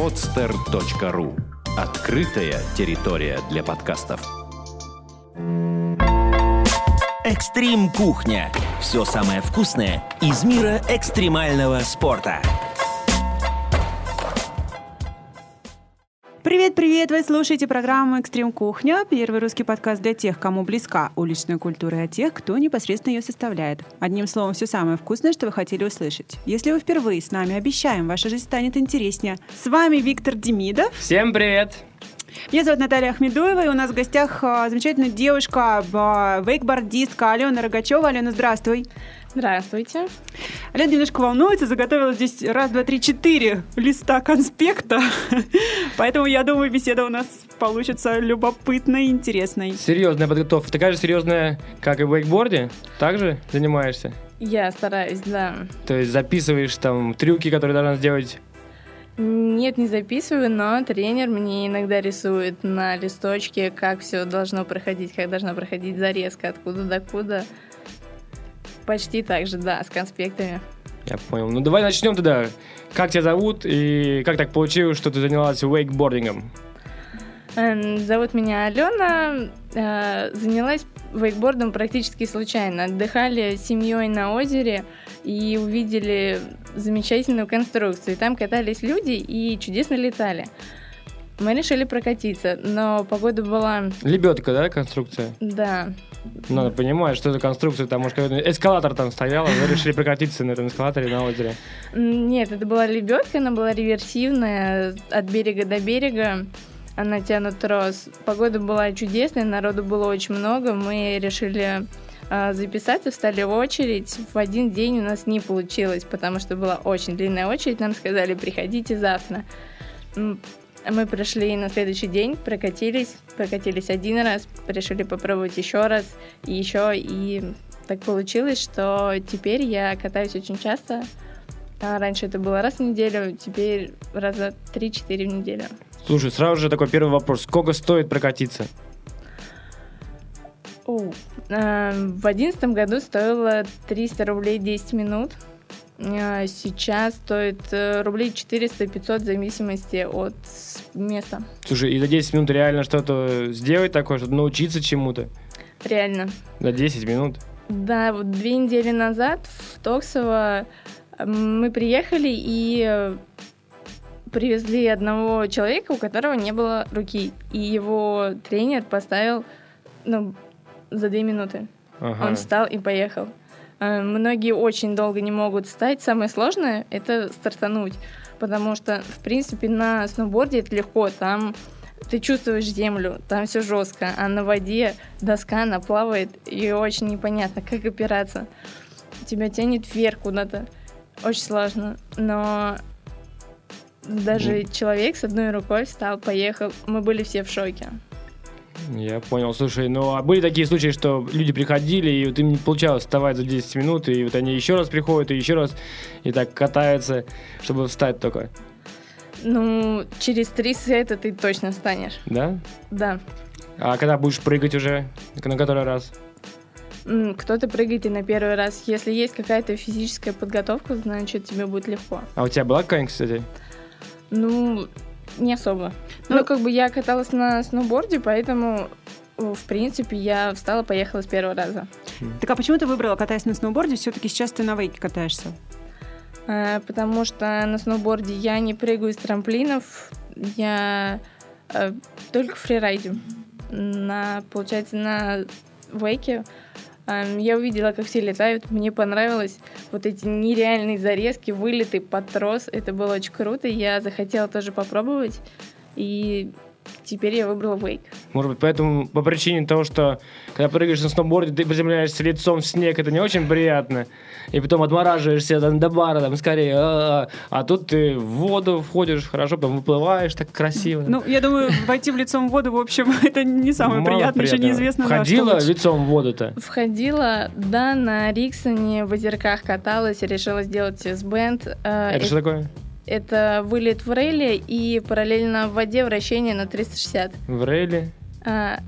podster.ru Открытая территория для подкастов. Экстрим кухня. Все самое вкусное из мира экстремального спорта. Привет-привет! Вы слушаете программу «Экстрим Кухня», первый русский подкаст для тех, кому близка уличная культура, и а тех, кто непосредственно ее составляет. Одним словом, все самое вкусное, что вы хотели услышать. Если вы впервые с нами, обещаем, ваша жизнь станет интереснее. С вами Виктор Демидов. Всем привет! Меня зовут Наталья Ахмедуева, и у нас в гостях а, замечательная девушка, а, вейкбордистка Алена Рогачева. Алена, здравствуй. Здравствуйте. Алена немножко волнуется, заготовила здесь раз, два, три, четыре листа конспекта. Поэтому, я думаю, беседа у нас получится любопытной и интересной. Серьезная подготовка. Такая же серьезная, как и в вейкборде? Также занимаешься? Я стараюсь, да. То есть записываешь там трюки, которые должна сделать нет, не записываю, но тренер мне иногда рисует на листочке, как все должно проходить, как должна проходить зарезка, откуда до куда. Почти так же, да, с конспектами. Я понял. Ну давай начнем тогда. Как тебя зовут и как так получилось, что ты занялась вейкбордингом? Эм, зовут меня Алена. Э, занялась вейкбордом практически случайно. Отдыхали с семьей на озере и увидели замечательную конструкцию. Там катались люди и чудесно летали. Мы решили прокатиться, но погода была... Лебедка, да, конструкция? Да. Надо понимать, что это конструкция, там, может, эскалатор там стоял, а вы решили прокатиться на этом эскалаторе на озере. Нет, это была лебедка, она была реверсивная, от берега до берега. Она тянут трос. Погода была чудесная, народу было очень много. Мы решили э, записаться, встали в очередь. В один день у нас не получилось, потому что была очень длинная очередь. Нам сказали, приходите завтра. Мы пришли на следующий день, прокатились, прокатились один раз, решили попробовать еще раз, и еще, и так получилось, что теперь я катаюсь очень часто. А раньше это было раз в неделю, теперь раза 3-4 в неделю. Слушай, сразу же такой первый вопрос. Сколько стоит прокатиться? О, э, в одиннадцатом году стоило 300 рублей 10 минут. А, сейчас стоит э, рублей 400-500 в зависимости от места. Слушай, и за 10 минут реально что-то сделать такое, чтобы научиться чему-то? Реально. За 10 минут? Да, вот две недели назад в Токсово мы приехали и э, привезли одного человека, у которого не было руки, и его тренер поставил ну, за две минуты. Ага. Он встал и поехал. Э, многие очень долго не могут встать. Самое сложное — это стартануть, потому что, в принципе, на сноуборде это легко. Там ты чувствуешь землю, там все жестко, а на воде доска, она плавает, и очень непонятно, как опираться. Тебя тянет вверх куда-то. Очень сложно. Но даже человек с одной рукой встал, поехал. Мы были все в шоке. Я понял. Слушай, ну а были такие случаи, что люди приходили, и вот им не получалось вставать за 10 минут, и вот они еще раз приходят, и еще раз, и так катаются, чтобы встать только? Ну, через три сета ты точно встанешь. Да? Да. А когда будешь прыгать уже? На который раз? Кто-то прыгает и на первый раз. Если есть какая-то физическая подготовка, значит, тебе будет легко. А у тебя была какая-нибудь, кстати? Ну, не особо. Ну, ну, как бы я каталась на сноуборде, поэтому в принципе, я встала, поехала с первого раза. Так а почему ты выбрала, катаясь на сноуборде, все-таки сейчас ты на вейке катаешься? А, потому что на сноуборде я не прыгаю с трамплинов, я а, только фрирайдю. На, получается, на вейке я увидела, как все летают, мне понравилось. Вот эти нереальные зарезки, вылеты под трос, это было очень круто, я захотела тоже попробовать, и теперь я выбрала вейк. Может быть, поэтому по причине того, что когда прыгаешь на сноуборде, ты приземляешься лицом в снег, это не очень приятно. И потом отмораживаешься там, до бара, там, скорее. А, -а, -а. а тут ты в воду входишь хорошо, потом выплываешь так красиво. Ну, я думаю, войти в лицом в воду, в общем, это не самое Мало приятное, еще неизвестно. Входила да, лицом в воду-то? Входила, да, на Риксоне в озерках каталась, решила сделать с-бенд. Э, это что такое? Это вылет в рейле и параллельно в воде вращение на 360. В рейле? А,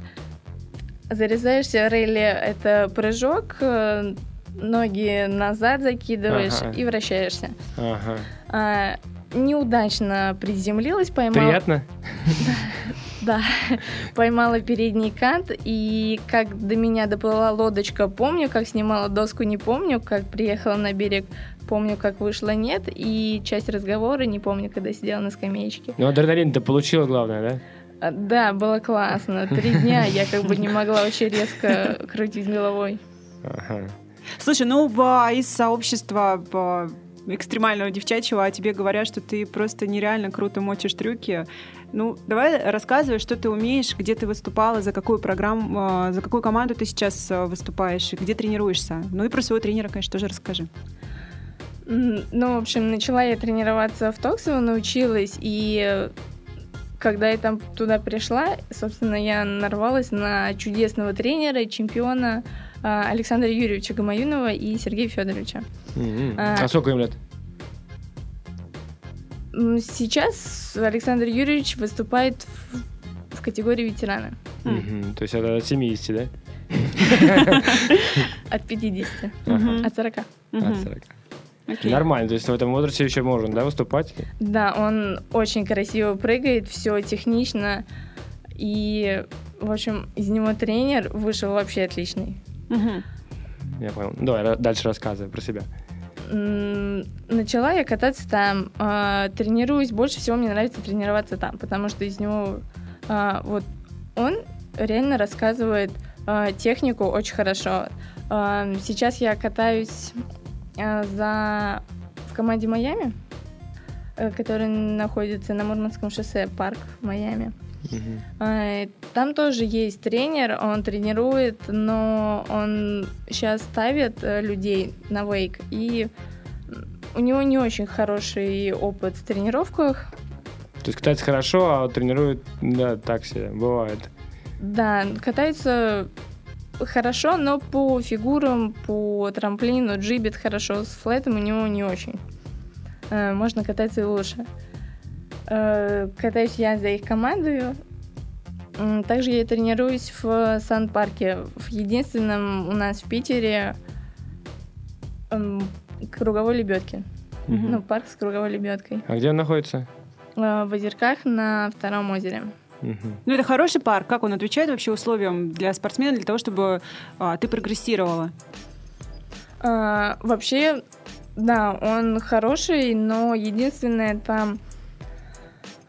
зарезаешься в рейле, это прыжок, э, ноги назад закидываешь ага. и вращаешься. Ага. А, неудачно приземлилась, поймала... Приятно? Да, поймала передний кант, и как до меня доплыла лодочка, помню, как снимала доску, не помню, как приехала на берег, помню, как вышла, нет, и часть разговора не помню, когда сидела на скамеечке. Ну, адреналин ты получила, главное, да? А, Да, было классно. Три дня я как бы не могла очень резко крутить головой. Ага. Слушай, ну в- из сообщества в- экстремального девчачьего о тебе говорят, что ты просто нереально круто мочишь трюки. Ну, давай рассказывай, что ты умеешь, где ты выступала, за какую программу, э, за какую команду ты сейчас э, выступаешь, и где тренируешься. Ну и про своего тренера, конечно, тоже расскажи. Ну, в общем, начала я тренироваться в Токсово, научилась, и когда я там туда пришла, собственно, я нарвалась на чудесного тренера, чемпиона а, Александра Юрьевича Гамаюнова и Сергея Федоровича. Мгм. А. А сколько им лет? Сейчас Александр Юрьевич выступает в, в категории ветерана. Мгм. То есть это от 70, да? от 50, Мгм. от 40. Мгм. От 40. Окей. Нормально, то есть в этом возрасте еще можно, да, выступать? Да, он очень красиво прыгает, все технично. И, в общем, из него тренер вышел вообще отличный. Мгм. Я понял. Давай дальше рассказывай про себя. Начала я кататься там, а, тренируюсь, больше всего мне нравится тренироваться там, потому что из него а, вот он реально рассказывает а, технику очень хорошо. Сейчас я катаюсь за в команде Майами, э, которая находится на Мурманском шоссе, парк в Майами. А, Там тоже есть тренер, он тренирует, но он сейчас ставит э, людей на вейк, и у него не очень хороший опыт в тренировках. То есть катается хорошо, а тренирует, да, так себе, бывает. Да, катается хорошо, но по фигурам, по трамплину, джибит хорошо, с флетом у него не очень. Э, Можно кататься и лучше. Э, Катаюсь я за их командою. М, Также я тренируюсь в Сан-парке, в единственном у нас в Питере м, круговой лебедки. Мгм. Ну, парк с круговой лебедкой. А где он находится? Э, В озерках на втором озере. Мгм. Ну, это хороший парк. Как он отвечает вообще условиям для спортсмена, для того, чтобы а, ты прогрессировала? А, вообще, да, он хороший, но единственное там а,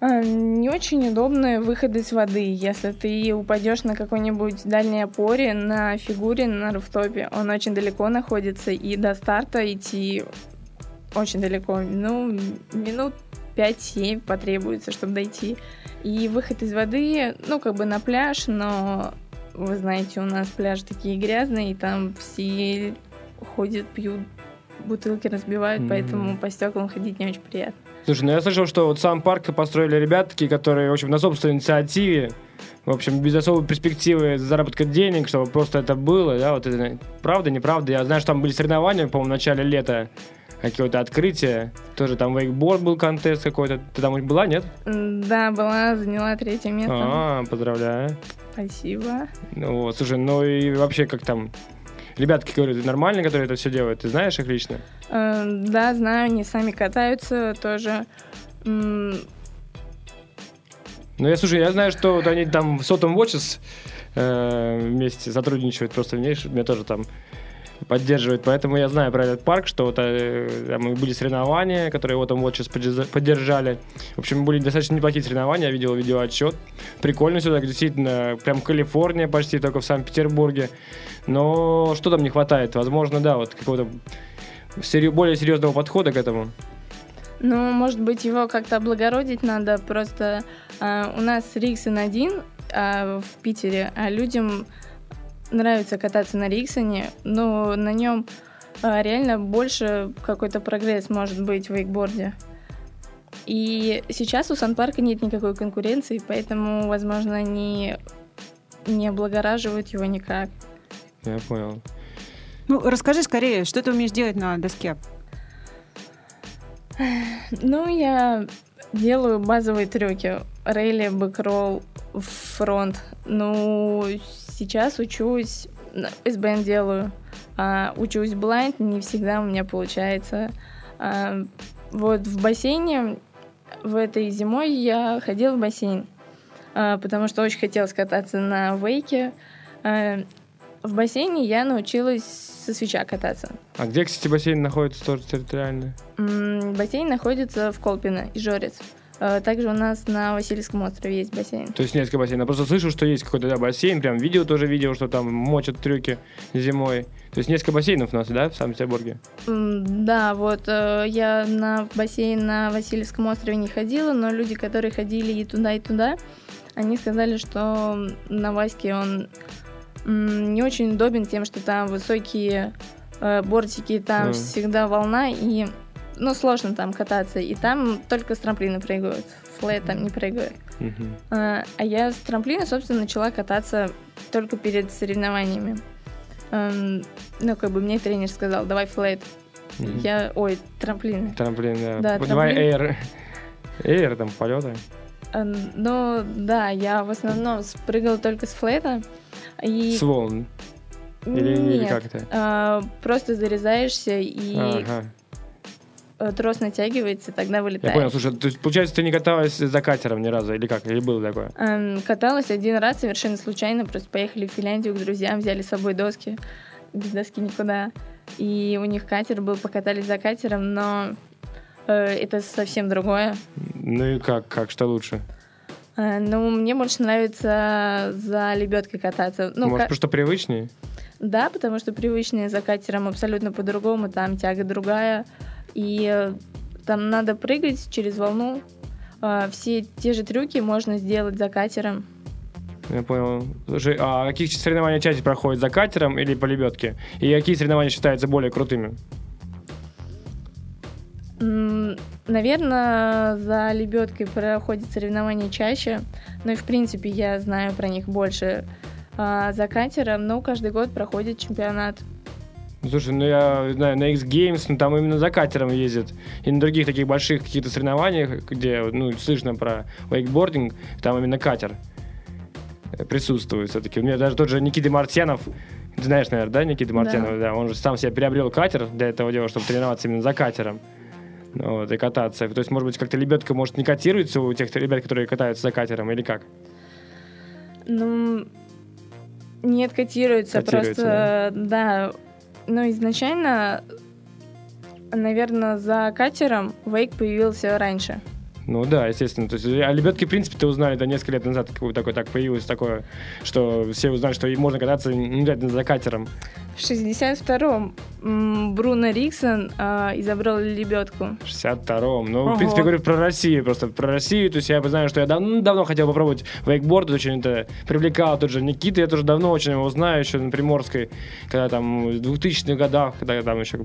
не очень удобные выходы с воды. Если ты упадешь на какой-нибудь дальней опоре, на фигуре, на руфтопе, он очень далеко находится, и до старта идти очень далеко. Ну, минут 5-7 потребуется, чтобы дойти. И выход из воды, ну, как бы на пляж, но вы знаете, у нас пляжи такие грязные, и там все ходят, пьют, бутылки разбивают, Мгм. поэтому по стеклам ходить не очень приятно. Слушай, ну я слышал, что вот сам парк построили ребята такие, которые, в общем, на собственной инициативе, в общем, без особой перспективы заработка денег, чтобы просто это было, да, вот это правда, неправда. Я знаю, что там были соревнования, по-моему, в начале лета, какие-то открытия, тоже там вейкборд был контест какой-то. Ты там была, нет? Да, была, заняла третье место. А, поздравляю. Спасибо. Ну вот, слушай, ну и вообще как там, ребятки, говорю, ты нормальные, которые это все делают, ты знаешь их лично? Э, Да, знаю, они сами катаются тоже. М, Ну, я слушай, я знаю, что вот они там в Сотом Watches э, вместе сотрудничают, просто видишь, меня тоже там поддерживают, поэтому я знаю про этот парк, что вот э, там были соревнования, которые вот там Watches поддерж- поддержали. В общем, были достаточно неплохие соревнования, я видел видеоотчет. Прикольно сюда, действительно, прям Калифорния почти, только в Санкт-Петербурге. Но что там не хватает? Возможно, да, вот какого-то более серьезного подхода к этому. Ну, может быть, его как-то облагородить надо. Просто а, у нас Риксон один а, в Питере, а людям нравится кататься на Риксоне, но на нем а, реально больше какой-то прогресс может быть в вейкборде. И сейчас у Сан-парка нет никакой конкуренции, поэтому, возможно, они не облагораживают его никак. Я понял. Ну, расскажи скорее, что ты умеешь делать на доске? Ну, я делаю базовые трюки. Рейли, бэкролл, фронт. Ну, сейчас учусь, SBN делаю. А, учусь блайнд, не всегда у меня получается. А, вот в бассейне в этой зимой я ходила в бассейн, а, потому что очень хотелось кататься на вейке. А, в бассейне я научилась со свеча кататься. А где, кстати, бассейн находится тоже территориально? М, Бассейн находится в Колпино, Ижорец. А, Также у нас на Васильевском острове есть бассейн. То есть несколько бассейнов. Я просто слышал, что есть какой-то да, бассейн, прям видео тоже видел, что там мочат трюки зимой. То есть несколько бассейнов у нас, да, в Санкт-Петербурге? Да, вот э, я на бассейн на Васильевском острове не ходила, но люди, которые ходили и туда, и туда, они сказали, что на Ваське он не очень удобен тем, что там высокие э, бортики, там Ну. всегда волна, и ну, сложно там кататься. И там только с трамплина прыгают, флэт там не прыгают. Мгм. А а я с трамплина, собственно, начала кататься только перед соревнованиями. Эм, Ну, как бы мне тренер сказал, давай флэт. Мгм. Я, ой, трамплин. Трамплин, да. Да, Давай трамплин. эйр. Эйр, там, полеты. Ну, да, я в основном спрыгала только с флета. И... С волн. Или, или Нет, как это? а, просто зарезаешься, и Ага. э, трос натягивается, тогда Я вылетаешь. понял, слушай, то есть, получается, ты не каталась за катером ни разу, или как? Или было такое? Эм, Каталась один раз совершенно случайно, просто поехали в Финляндию к друзьям, взяли с собой доски, без доски никуда. И у них катер был, покатались за катером, но это совсем другое. Ну и как, как, что лучше? Э, Ну, мне больше нравится за лебедкой кататься. Ну, Может, ка- потому что привычнее? Да, потому что привычные за катером абсолютно по-другому, там тяга другая, и э, там надо прыгать через волну. Все те же трюки можно сделать за катером. Я понял. Слушай, а какие соревнования чаще проходят, за катером или по лебедке? И какие соревнования считаются более крутыми? Наверное, за лебедкой проходят соревнования чаще, но и в принципе я знаю про них больше. А за катером, ну, каждый год проходит чемпионат. Слушай, ну я знаю, на X Games, ну там именно за катером ездят. И на других таких больших каких-то соревнованиях, где, ну, слышно про вейкбординг, там именно катер присутствует все-таки. У меня даже тот же Никита Мартьянов, ты знаешь, наверное, да, Никита Мартьянов, да. он же сам себе приобрел катер для этого дела, чтобы тренироваться именно за катером. Вот, и кататься. То есть, может быть, как-то лебедка может не котируется у тех ребят, которые катаются за катером, или как? Ну, нет, котируется, Котируется, просто, да. Ну, изначально, наверное, за катером вейк появился раньше. Ну да, естественно. То есть, а лебедки, в принципе, ты узнали, да, несколько лет назад как такое так появилось такое, что все узнали, что можно кататься не обязательно за катером. В 62-м м, Бруно Риксон а, изобрел лебедку. В 62-м. Ну, Ого. в принципе, я говорю про Россию, просто про Россию. То есть я знаю, что я дав- давно хотел попробовать вейкборд, очень это привлекал тот же Никита, я тоже давно очень его знаю, еще на Приморской, когда там в 2000-х годах, когда там еще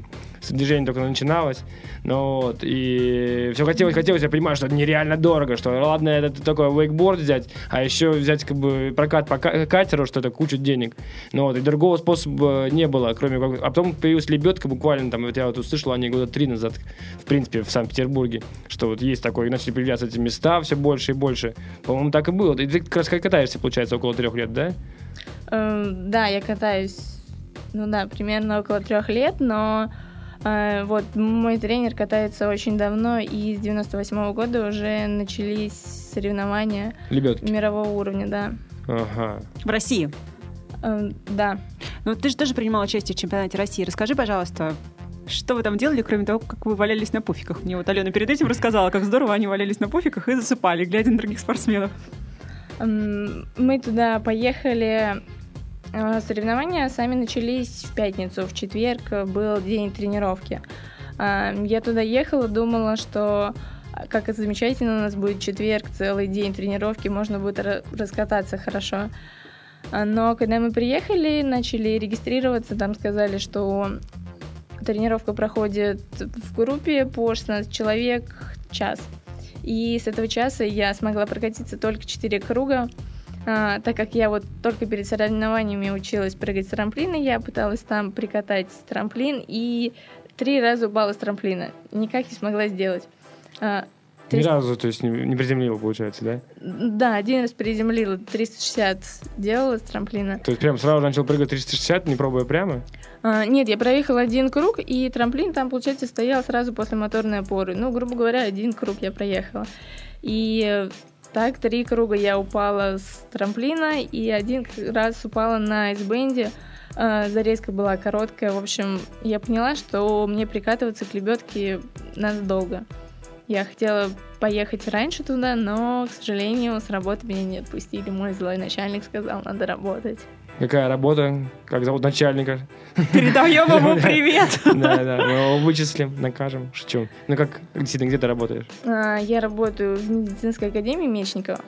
движение только начиналось. Ну вот, и все хотелось, хотелось, я понимаю, что это нереально дорого, что ладно, это такой вейкборд взять, а еще взять как бы прокат по ка- катеру, что это куча денег. Ну вот, и другого способа не было, кроме как... А потом появилась лебедка буквально, там, вот я вот услышал, они года три назад, в принципе, в Санкт-Петербурге, что вот есть такое, и начали появляться эти места все больше и больше. По-моему, так и было. И ты как раз катаешься, получается, около трех лет, да? Эм, да, я катаюсь, ну да, примерно около трех лет, но э, вот мой тренер катается очень давно, и с 98 года уже начались соревнования Лебедки. мирового уровня, да. Ага. В России. Эм, да. Ну, ты же тоже принимал участие в чемпионате России. Расскажи, пожалуйста, что вы там делали, кроме того, как вы валялись на пуфиках? Мне вот Алена перед этим рассказала, как здорово они валялись на пуфиках и засыпали, глядя на других спортсменов. М, Мы туда поехали. э, Соревнования сами начались в пятницу. В четверг был день тренировки. А, Я туда ехала, думала, что как это замечательно, у нас будет четверг, целый день тренировки, можно будет ра- раскататься хорошо. А, Но когда мы приехали, начали регистрироваться, там сказали, что тренировка проходит в группе по 16 человек час. И с этого часа я смогла прокатиться только 4 круга. А, так как я вот только перед соревнованиями училась прыгать с трамплина, я пыталась там прикатать трамплин и три раза упала с трамплина. Никак не смогла сделать. А, Ни 300 разу, то есть, не, не приземлил, получается, да? Да, один раз приземлила, 360 делала с трамплина. То есть прям сразу начал прыгать 360, не пробуя прямо? А, нет, я проехала один круг, и трамплин там, получается, стоял сразу после моторной опоры. Ну, грубо говоря, один круг я проехала. И так, три круга я упала с трамплина, и один раз упала на айсбенде. А, Зарезка была короткая. В общем, я поняла, что мне прикатываться к лебедке надо долго. Я хотела поехать раньше туда, но, к сожалению, с работы меня не отпустили. Мой злой начальник сказал, надо работать. Какая работа? Как зовут начальника? Передаем ему привет. Да, да, мы его вычислим, накажем. Шучу. Ну как, действительно, где ты работаешь? А, Я работаю в медицинской академии Мечникова.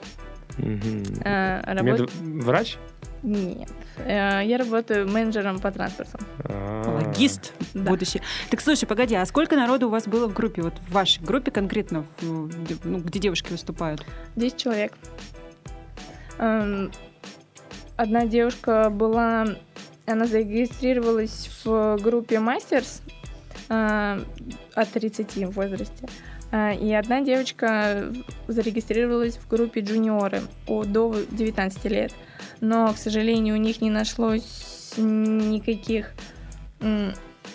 Мгм. А, работаю- Мед- Врач? Нет. Э, Я работаю менеджером по транспорту. А. Логист Да. будущий. Так слушай, погоди, а сколько народу у вас было в группе? Вот в вашей группе конкретно, где, ну, где девушки выступают? 10 человек. Эм, Одна девушка была, она зарегистрировалась в группе Мастерс э, от 30 в возрасте. Э, И одна девочка зарегистрировалась в группе джуниоры от- до 19 лет. Но, к сожалению, у них не нашлось никаких э,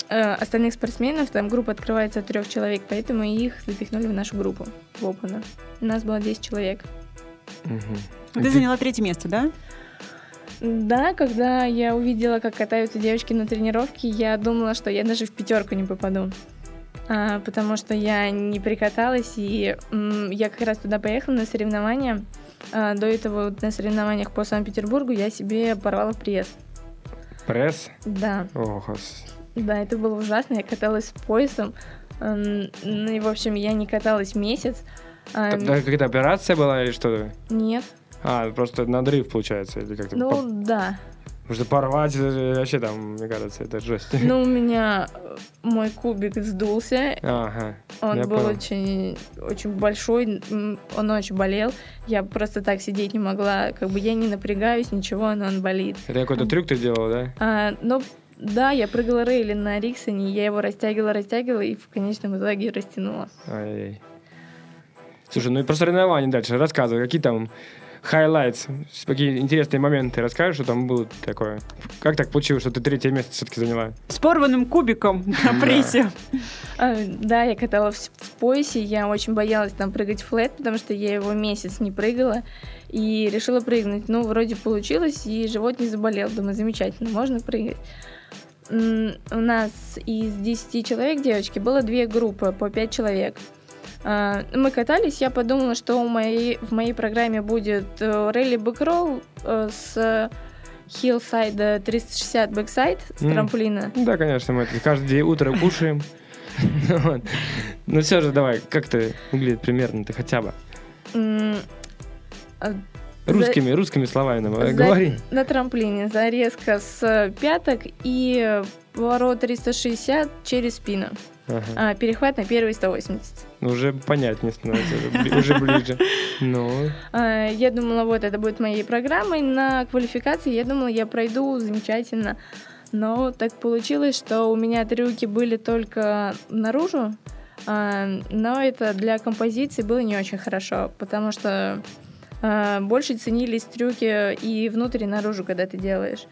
остальных спортсменов. Там группа открывается от трех человек, поэтому их запихнули в нашу группу, в Open. У нас было 10 человек. Мгм. Ты заняла третье место, да? Да, когда я увидела, как катаются девочки на тренировке, я думала, что я даже в пятерку не попаду. А, потому что я не прикаталась, и я как раз туда поехала на соревнования. А, до этого на соревнованиях по Санкт-Петербургу я себе порвала пресс. Пресс? Да, Ох, ос- да, это было ужасно. Я каталась с поясом. Ну и, в общем, я не каталась месяц. Тогда какая-то операция была или что? Нет. А, просто надрыв получается, или как-то. Ну, по- да. Потому что порвать, же вообще там, мне кажется, это жесть. Ну, у меня э, мой кубик сдулся, Ага. Он был понял. очень, очень большой, он очень болел. Я просто так сидеть не могла. Как бы я не напрягаюсь, ничего, но он болит. Это какой-то трюк ты делал, да? А, но да, я прыгала рейли на Риксоне, я его растягивала, растягивала и в конечном итоге растянула. Ай-яй. Слушай, ну и про соревнования дальше рассказывай. Какие там highlights, какие интересные моменты расскажешь, что там было такое? Как так получилось, что ты третье место все-таки заняла? С порванным кубиком на прессе. А, да, я каталась в поясе, я очень боялась там прыгать флет, потому что я его месяц не прыгала. И решила прыгнуть. Ну, вроде получилось, и живот не заболел. Думаю, замечательно, можно прыгать. У нас из 10 человек, девочки, было две группы по 5 человек. А, Мы катались, я подумала, что у моей, в моей программе будет э, релли бэкролл э, с heelside а 360 backside с М. трамплина. Да, конечно, мы это каждое утро кушаем. Ну все же, давай, как это выглядит примерно ты хотя бы? М, а, Русскими, русскими словами нам, э, За- говори. На трамплине зарезка с пяток и поворот 360 через спину. Ага. А, перехват на первый 180. Ну, Уже понятнее становится, уже бли- уже ближе. Ну, А, я думала, вот это будет моей программой. На квалификации я думала, я пройду замечательно. Но так получилось, что у меня трюки были только наружу. А, но это для композиции было не очень хорошо, потому что больше ценились трюки и внутрь, и наружу, когда ты делаешь.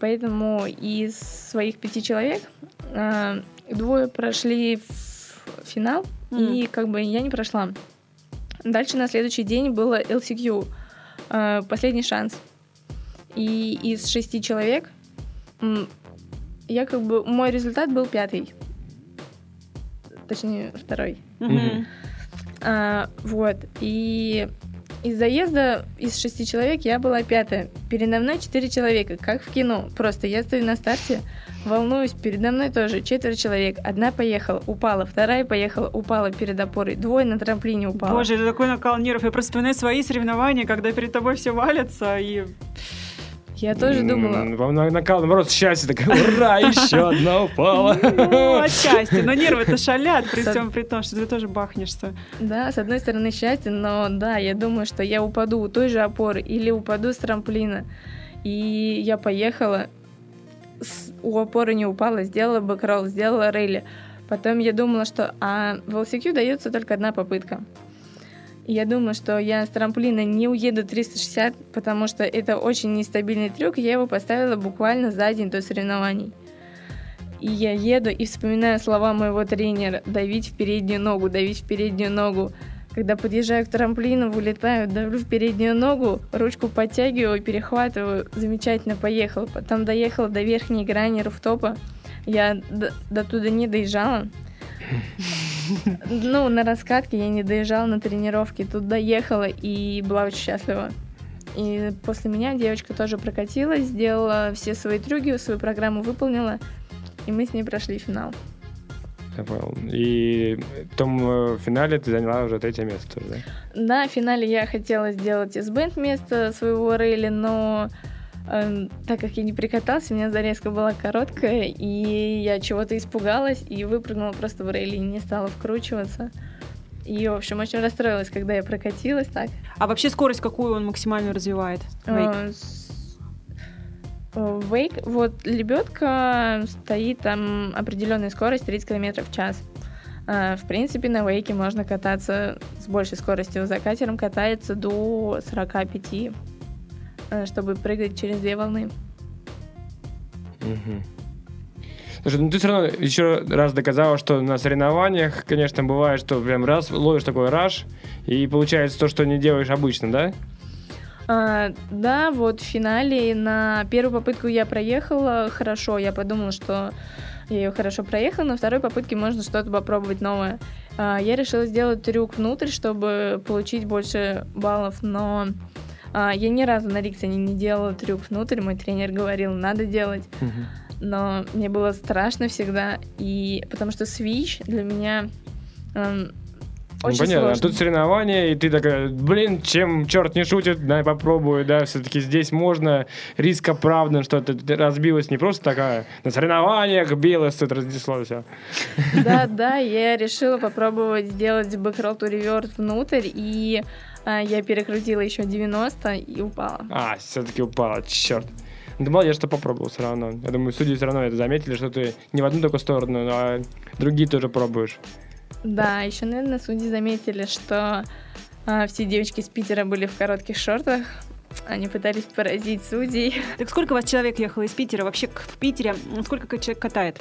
Поэтому из своих пяти человек двое прошли в финал, и как бы я не прошла. Дальше на следующий день было LCQ, э, последний шанс. И из шести человек я как бы мой результат был пятый, точнее второй. Мгм. А, вот и из заезда из шести человек я была пятая. Передо мной четыре человека, как в кино. Просто я стою на старте, волнуюсь, передо мной тоже четверо человек. Одна поехала, упала, вторая поехала, упала перед опорой, двое на трамплине упало. Боже, это такой накал нервов. Я просто вспоминаю свои соревнования, когда перед тобой все валятся, и Я тоже думала, Вам на- накал, наоборот, счастье такое, ура, еще одна упала. ну, отчасти. Но нервы-то шалят, при всем при том, что ты тоже бахнешься. Да, с одной стороны счастье, но да, я думаю, что я упаду у той же опоры или упаду с трамплина. И я поехала, у опоры не упала, сделала бэкролл, сделала рейли. Потом я думала, что а в LCQ дается только одна попытка. Я думала, что я с трамплина не уеду 360, потому что это очень нестабильный трюк. Я его поставила буквально за день до соревнований. И я еду и вспоминаю слова моего тренера «давить в переднюю ногу, давить в переднюю ногу». Когда подъезжаю к трамплину, вылетаю, давлю в переднюю ногу, ручку подтягиваю, перехватываю, замечательно поехал. Потом доехала до верхней грани руфтопа. Я до, до туда не доезжала. Ну, на раскатке я не доезжала на тренировке. Тут доехала и была очень счастлива. И после меня девочка тоже прокатилась, сделала все свои трюки, свою программу выполнила, и мы с ней прошли финал. Я понял. И в том э, финале ты заняла уже третье место, да? Да, в финале я хотела сделать S-Band вместо своего рейли, но э, так как я не прикатался, у меня зарезка была короткая, и я чего-то испугалась и выпрыгнула просто в рейли и не стала вкручиваться. И, в общем, очень расстроилась, когда я прокатилась так. А вообще скорость какую он максимально развивает? Вейк? Вейк, вот лебедка стоит там определенная скорость 30 км в час. А, в принципе, на вейке можно кататься с большей скоростью. За катером катается до 45, э, чтобы прыгать через две волны. Угу. Слушай, ну ты все равно еще раз доказала, что на соревнованиях, конечно, бывает, что прям раз ловишь такой раш, и получается то, что не делаешь обычно, да? А, да, вот в финале на первую попытку я проехала хорошо. Я подумала, что я ее хорошо проехала. На второй попытке можно что-то попробовать новое. А, я решила сделать трюк внутрь, чтобы получить больше баллов, но а, я ни разу на Риксоне не делала трюк внутрь. Мой тренер говорил, надо делать. Но мне было страшно всегда, и потому что свич для меня эм, очень ну, понятно. сложно. А тут соревнования, и ты такая, блин, чем черт не шутит, дай попробую, да, все-таки здесь можно, риск оправдан, что ты разбилась не просто такая, на соревнованиях билась, тут разнесло все. Да, да, я решила попробовать сделать бэкролл to реверс внутрь, и а, я перекрутила еще 90 и упала. А, все-таки упала, черт. Ты молодец, что попробовал все равно. Я думаю, судьи все равно это заметили, что ты не в одну только сторону, а другие тоже пробуешь. Да, еще, наверное, судьи заметили, что а, все девочки из Питера были в коротких шортах. Они пытались поразить судей. Так сколько у вас человек ехало из Питера? Вообще в Питере сколько человек катает?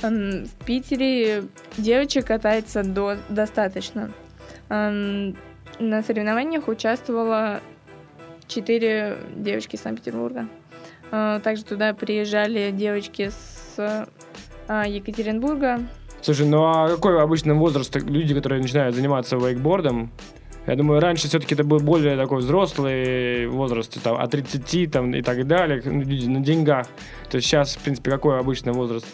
В Питере девочек катается до, достаточно. На соревнованиях участвовало четыре девочки из Санкт-Петербурга. А, также туда приезжали девочки с а, Екатеринбурга, Слушай, ну а какой обычно возраст люди, которые начинают заниматься вейкбордом? Я думаю, раньше все-таки это был более такой взрослый возраст, там, от 30 там, и так далее, ну, люди на деньгах. То есть сейчас, в принципе, какой обычный возраст?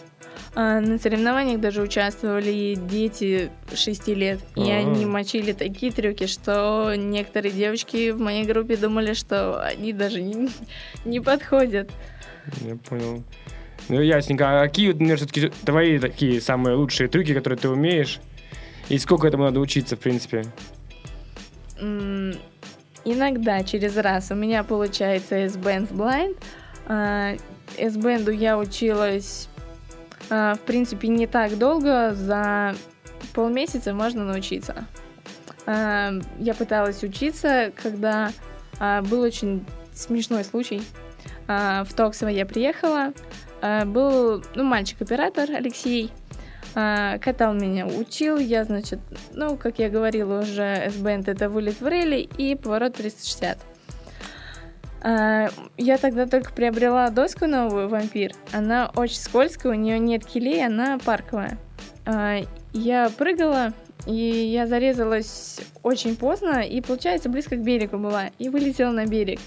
А, на соревнованиях даже участвовали дети 6 лет, и А-а-а. они мочили такие трюки, что некоторые девочки в моей группе думали, что они даже не, не подходят. Я понял. Ну, ясненько. А какие, наверное, все-таки твои такие самые лучшие трюки, которые ты умеешь? И сколько этому надо учиться, в принципе? Mm, иногда, через раз. У меня получается S-Band Blind. Uh, S-Band я училась, uh, в принципе, не так долго. За полмесяца можно научиться. Uh, я пыталась учиться, когда был очень смешной случай. В Токсово я приехала, был, ну, мальчик-оператор Алексей, а, катал меня, учил, я, значит, ну, как я говорила уже, S-Band это вылет в рейли и поворот 360. А, я тогда только приобрела доску новую, вампир. Она очень скользкая, у нее нет килей, она парковая. Я прыгала, и я зарезалась очень поздно, и, получается, близко к берегу была, и вылетела на берег.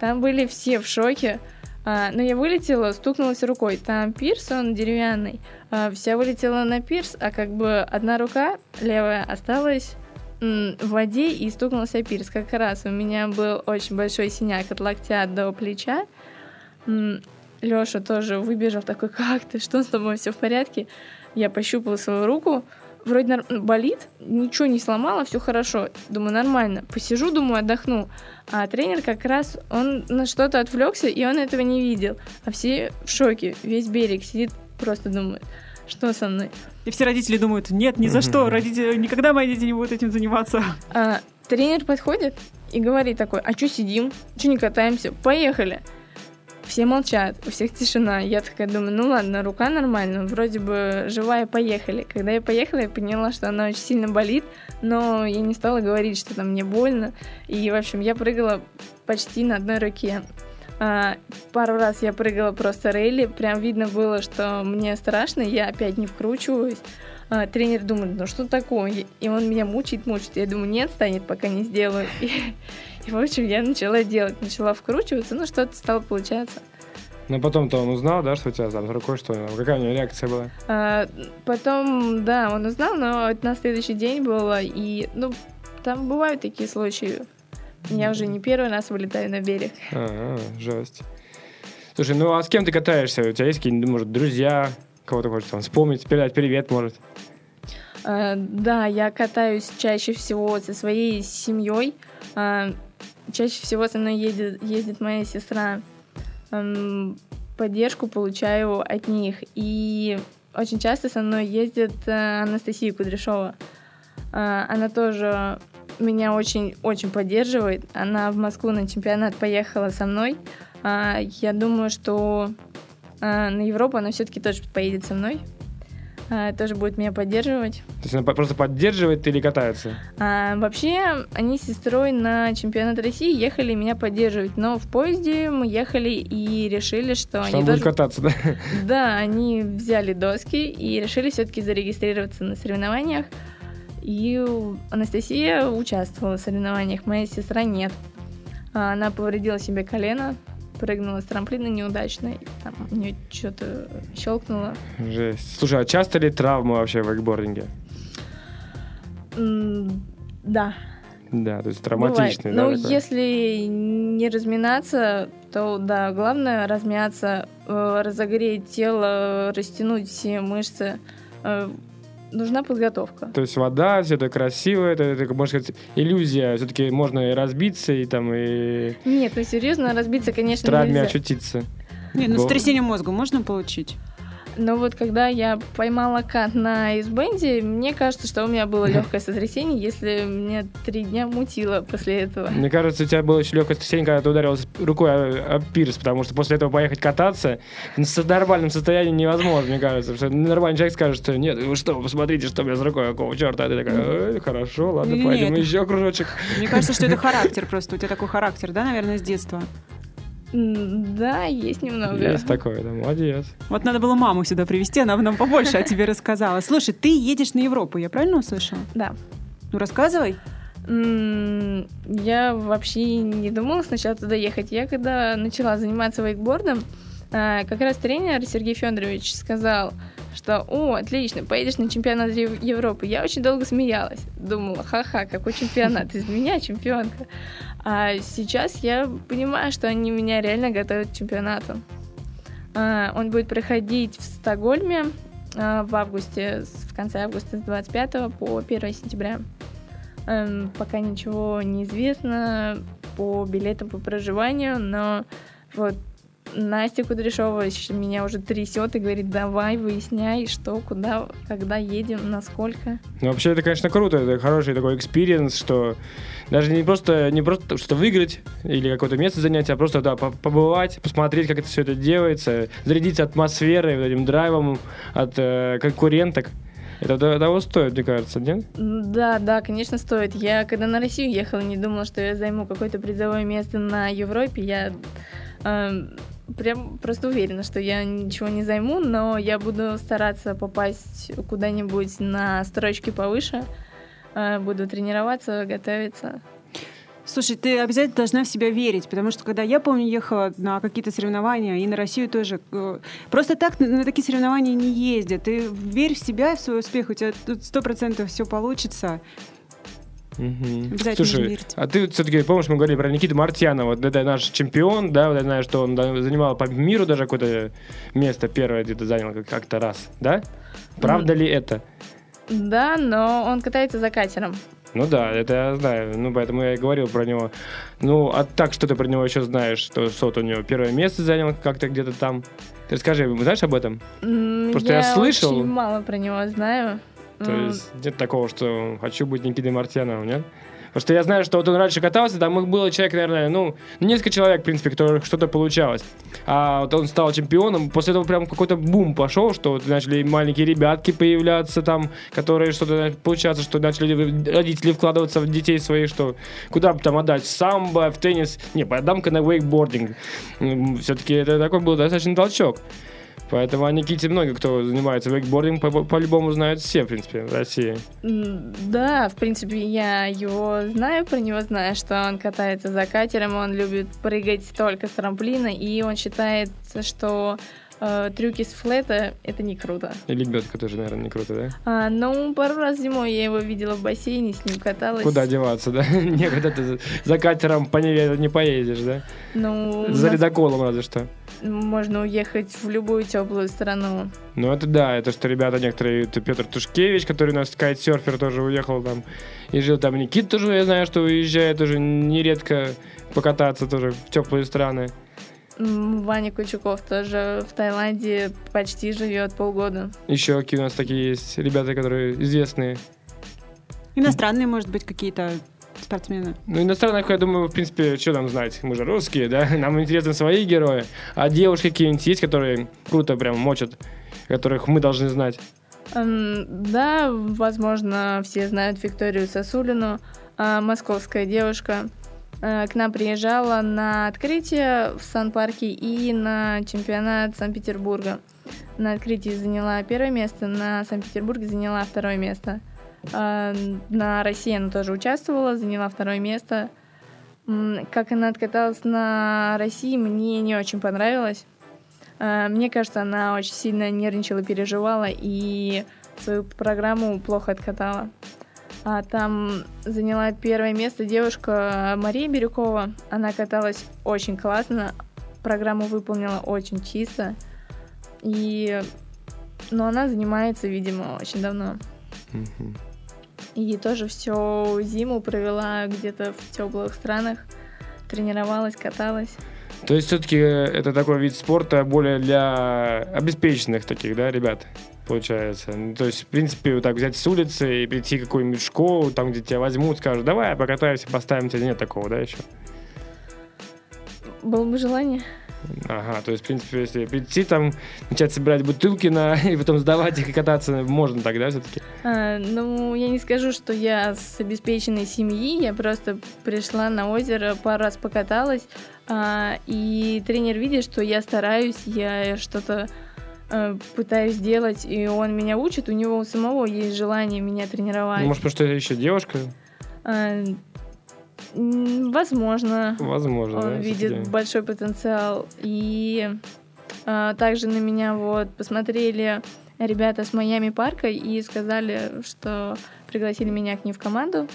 Там были все в шоке, а, но я вылетела, стукнулась рукой. Там пирс, он деревянный. А, вся вылетела на пирс, а как бы одна рука левая осталась в воде и стукнулся о пирс. Как раз у меня был очень большой синяк от локтя до плеча. Лёша тоже выбежал такой, как ты, что с тобой, все в порядке? Я пощупала свою руку, вроде нар- болит, ничего не сломала, все хорошо. Думаю, нормально. Посижу, думаю, отдохну. А тренер как раз, он на что-то отвлекся, и он этого не видел. А все в шоке. Весь берег сидит, просто думает, что со мной. И все родители думают, нет, ни за что, родители, никогда мои дети не будут этим заниматься. А, тренер подходит и говорит такой, а что сидим, что не катаемся, поехали. Все молчат, у всех тишина. Я такая думаю, ну ладно, рука нормальная, вроде бы живая, поехали. Когда я поехала, я поняла, что она очень сильно болит, но я не стала говорить, что там мне больно. И, в общем, я прыгала почти на одной руке. А, пару раз я прыгала просто рейли, прям видно было, что мне страшно, я опять не вкручиваюсь. А, тренер думает, ну что такое? И он меня мучает, мучает. Я думаю, нет, станет, пока не сделаю. И, в общем, я начала делать, начала вкручиваться, ну что-то стало получаться. Но потом-то он узнал, да, что у тебя там рукой что Какая у него реакция была? А, потом, да, он узнал, но на следующий день было, и, ну, там бывают такие случаи. Я уже не первый раз вылетаю на берег. А, жесть. Слушай, ну а с кем ты катаешься? У тебя есть какие-нибудь, может, друзья? Кого ты хочешь там вспомнить, передать привет, может? А, да, я катаюсь чаще всего со своей семьей. А, чаще всего со мной едет, ездит моя сестра. Ам, поддержку получаю от них. И очень часто со мной ездит э, Анастасия Кудряшова. А, она тоже меня очень-очень поддерживает. Она в Москву на чемпионат поехала со мной. А, я думаю, что на Европу она все-таки тоже поедет со мной. А, тоже будет меня поддерживать. То есть она просто поддерживает или катается? А, вообще, они с сестрой на чемпионат России ехали меня поддерживать, но в поезде мы ехали и решили, что, Что они тоже... кататься, да? Да, они взяли доски и решили все-таки зарегистрироваться на соревнованиях. И Анастасия участвовала в соревнованиях, моя сестра нет. А, Она повредила себе колено, прыгнула с трамплина неудачно, и там у нее что-то щелкнуло. Жесть. Слушай, а часто ли травмы вообще в вейкбординге? М, Да, Да, то есть бывает. травматичный, да? Ну, такой? если не разминаться, то да, главное размяться, э, разогреть тело, растянуть все мышцы. Нужна подготовка. То есть вода, все это красиво, это, это, можно сказать, иллюзия. Все-таки можно и разбиться, и там, и Нет, ну серьезно, разбиться, в конечно, травме нельзя. очутиться. Не, ну Бо- сотрясение мозга можно получить? Но вот когда я поймала кат на избенде, мне кажется, что у меня было легкое сотрясение, если меня три дня мутило после этого. Мне кажется, у тебя было еще легкое состояние, когда ты ударилась рукой о, об пирс, потому что после этого поехать кататься с нормальным состоянием невозможно, мне кажется. Что нормальный человек скажет, что нет, вы что, посмотрите, что у меня с рукой, какого черта. А ты такая, «Э, хорошо, ладно, Нет. пойдем еще кружочек. Мне кажется, что это характер просто. У тебя такой характер, да, наверное, с детства? Да, есть немного. Есть такое, да, молодец. Вот надо было маму сюда привести, она бы нам побольше о тебе рассказала. Слушай, ты едешь на Европу, я правильно услышала? Да. Ну, рассказывай. Я вообще не думала сначала туда ехать. Я когда начала заниматься вейкбордом, а, как раз тренер Сергей Федорович сказал, что «О, отлично, поедешь на чемпионат Ев- Европы». Я очень долго смеялась. Думала, ха-ха, какой чемпионат, из меня чемпионка. А сейчас я понимаю, что они меня реально готовят к чемпионату. А, Он будет проходить в Стокгольме а, в августе, в конце августа с 25 по 1 сентября. Эм, Пока ничего не известно по билетам по проживанию, но вот Настя Кудряшова меня уже трясет и говорит, давай, выясняй, что, куда, когда едем, насколько. Ну, вообще, это, конечно, круто, это хороший такой experience, что даже не просто, не просто что выиграть или какое-то место занять, а просто, да, по- побывать, посмотреть, как это все это делается, зарядиться атмосферой, вот этим драйвом от э, конкуренток. Это того стоит, мне кажется, нет? Да, да, конечно, стоит. Я когда на Россию ехала, не думала, что я займу какое-то призовое место на Европе. Я эм, прям просто уверена, что я ничего не займу, но я буду стараться попасть куда-нибудь на строчки повыше. Э, Буду тренироваться, готовиться. Слушай, ты обязательно должна в себя верить, потому что когда я помню, ехала на какие-то соревнования и на Россию тоже, э, просто так на, такие соревнования не ездят. Ты верь в себя, в свой успех, у тебя тут сто процентов все получится. Обязательно Слушай, а ты все-таки помнишь, мы говорили про Никиту Мартьянова, вот это наш чемпион, да, вот я знаю, что он занимал по миру даже какое-то место первое где-то занял как- как-то раз, да? Правда ли это? Да, но он катается за катером. Ну да, это я знаю, ну поэтому я и говорил про него. Ну, а так, что ты про него еще знаешь? Что, вот у него первое место занял как-то где-то там. Ты расскажи, знаешь об этом? М, Просто я слышал. очень мало про него знаю. То есть нет такого, что хочу быть Никитой Мартьяновым, нет? Потому что я знаю, что вот он раньше катался, там их было человек, наверное, ну, несколько человек, в принципе, которых что-то получалось. А вот он стал чемпионом, после этого прям какой-то бум пошел, что вот начали маленькие ребятки появляться там, которые что-то получаться, что начали родители вкладываться в детей своих, что куда бы там отдать, в самбо, в теннис, не, подам-ка на вейкбординг. Все-таки это такой был достаточно толчок. Поэтому о Никите много кто занимается вейкбордингом, по- по-любому знают все, в принципе, в России. Да, в принципе, я его знаю, про него знаю, что он катается за катером, он любит прыгать только с трамплина, и он считает, что э, трюки с флета — это не круто. И лебедка тоже, наверное, не круто, да? А, ну, пару раз зимой я его видела в бассейне, с ним каталась. Куда деваться, да? Некогда ты за- катером по Неве не поедешь, да? Ну, За ледоколом разве что. можно уехать в любую теплую страну. Ну, это да, это что ребята некоторые, это Петр Тушкевич, который у нас кайт-серфер тоже уехал там и жил там. Никит тоже, я знаю, что уезжает тоже нередко покататься тоже в теплые страны. Ваня Кучуков тоже в Таиланде почти живет полгода. Еще какие у нас такие есть ребята, которые известные. Иностранные, может быть, какие-то спортсмены. Ну, иностранных, я думаю, в принципе, что нам знать? Мы же русские, да? Нам интересны свои герои. А девушки какие-нибудь есть, которые круто прям мочат, которых мы должны знать? Да, возможно, все знают Викторию Сосулину, а, московская девушка. А, К нам приезжала на открытие в Сан-Парке и на чемпионат Санкт-Петербурга. На открытии заняла первое место, на Санкт-Петербурге заняла второе место. А, На России она тоже участвовала, заняла второе место. Как она откаталась на России, мне не очень понравилось. А, Мне кажется, она очень сильно нервничала, переживала и свою программу плохо откатала. А там заняла первое место девушка Мария Бирюкова. Она каталась очень классно, программу выполнила очень чисто. И... Но она занимается, видимо, очень давно. И тоже всю зиму провела где-то в теплых странах. Тренировалась, каталась. То есть все-таки это такой вид спорта более для обеспеченных таких, да, ребят, получается. Ну, То есть, в принципе, вот так взять с улицы и прийти в какую-нибудь школу, там, где тебя возьмут, скажут, давай, покатаемся, поставим тебя. Нет такого, да, еще? Было бы желание. Ага, то есть, в принципе, если прийти там, начать собирать бутылки на, и потом сдавать их и кататься, можно тогда все-таки? А, ну, я не скажу, что я с обеспеченной семьи, я просто пришла на озеро, пару раз покаталась, а, и тренер видит, что я стараюсь, я что-то пытаюсь делать, и он меня учит, у него у самого есть желание меня тренировать. Ну, может, потому что еще девушка? А, возможно, Возможно, он да, видит всё-таки. большой потенциал. И а, также на меня вот посмотрели ребята с Майами парка и сказали, что пригласили меня к ним в команду.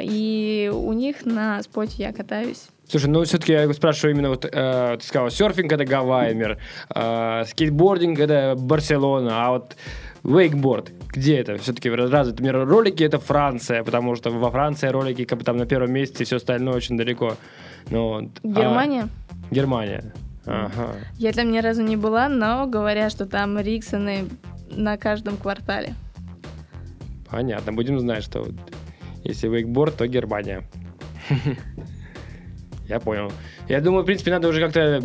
И у них на споте я катаюсь. Слушай, ну все-таки я спрашиваю именно вот, э, ты сказал, серфинг это Гавайи мир, э, скейтбординг это Барселона, а вот вейкборд, где это? Все-таки развитый мир ролики это Франция, потому что во Франции ролики как бы там на первом месте, все остальное очень далеко. Ну, вот. А, Германия. Германия. Ага. Я там ни разу не была, но говорят, что там Риксоны на каждом квартале. Понятно, будем знать, что если вейкборд, то Германия. Я понял. Я думаю, в принципе, надо уже как-то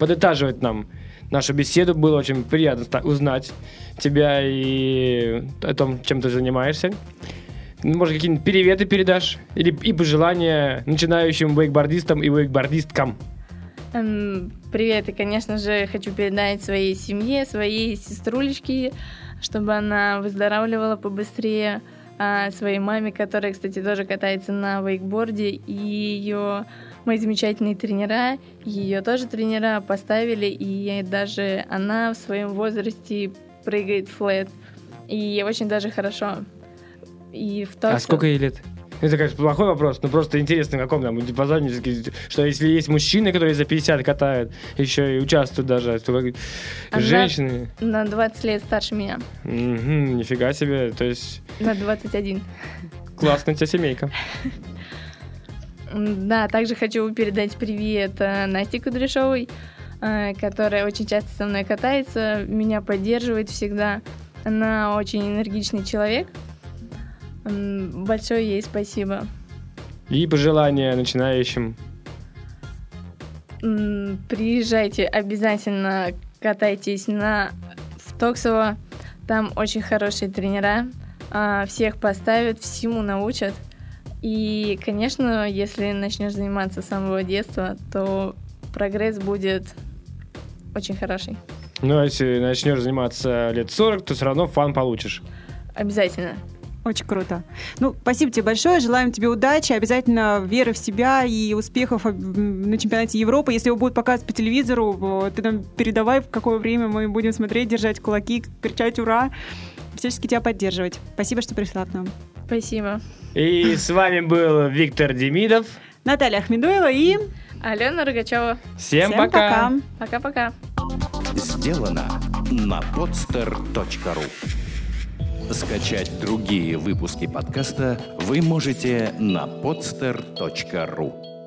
подытаживать нам нашу беседу. Было очень приятно узнать тебя и о том, чем ты занимаешься. Может, какие-нибудь приветы передашь? Или и пожелания начинающим вейкбордистам и вейкбордисткам? Эм, Привет, и, конечно же, хочу передать своей семье, своей сеструлечке, чтобы она выздоравливала побыстрее, а своей маме, которая, кстати, тоже катается на вейкборде, и ее мои замечательные тренера, ее тоже тренера поставили, и даже она в своем возрасте прыгает флет, и очень даже хорошо. И в том, А сколько ей лет? Это, конечно, плохой вопрос, но просто интересно, в каком там диапазоне, что если есть мужчины, которые за 50 катают, еще и участвуют даже, то как- Она- женщины, на 20 лет старше меня, Мгм, нифига себе, то есть на 21. классная у тебя семейка. Да, также хочу передать привет э, Насте Кудряшовой. э, которая очень часто со мной катается, меня поддерживает всегда. Она очень энергичный человек. Большое ей спасибо. И пожелания начинающим. Приезжайте обязательно, катайтесь на в Токсово. Там очень хорошие тренера. а, Всех поставят, всему научат. И, конечно, если начнешь заниматься с самого детства, то прогресс будет очень хороший. Ну, а если начнешь заниматься лет 40, то все равно фан получишь. Обязательно. Очень круто. Ну, спасибо тебе большое. Желаем тебе удачи, обязательно веры в себя и успехов м, на чемпионате Европы. Если его будут показывать по телевизору, ты нам передавай, в какое время мы будем смотреть, держать кулаки, кричать «Ура!» Всячески тебя поддерживать. Спасибо, что пришла к нам. Спасибо. И с вами был Виктор Демидов. Наталья Ахмедуева и... Алена Рогачева. Всем, Всем пока. Пока-пока. Сделано на podster.ru Скачать другие выпуски подкаста вы можете на podster.ru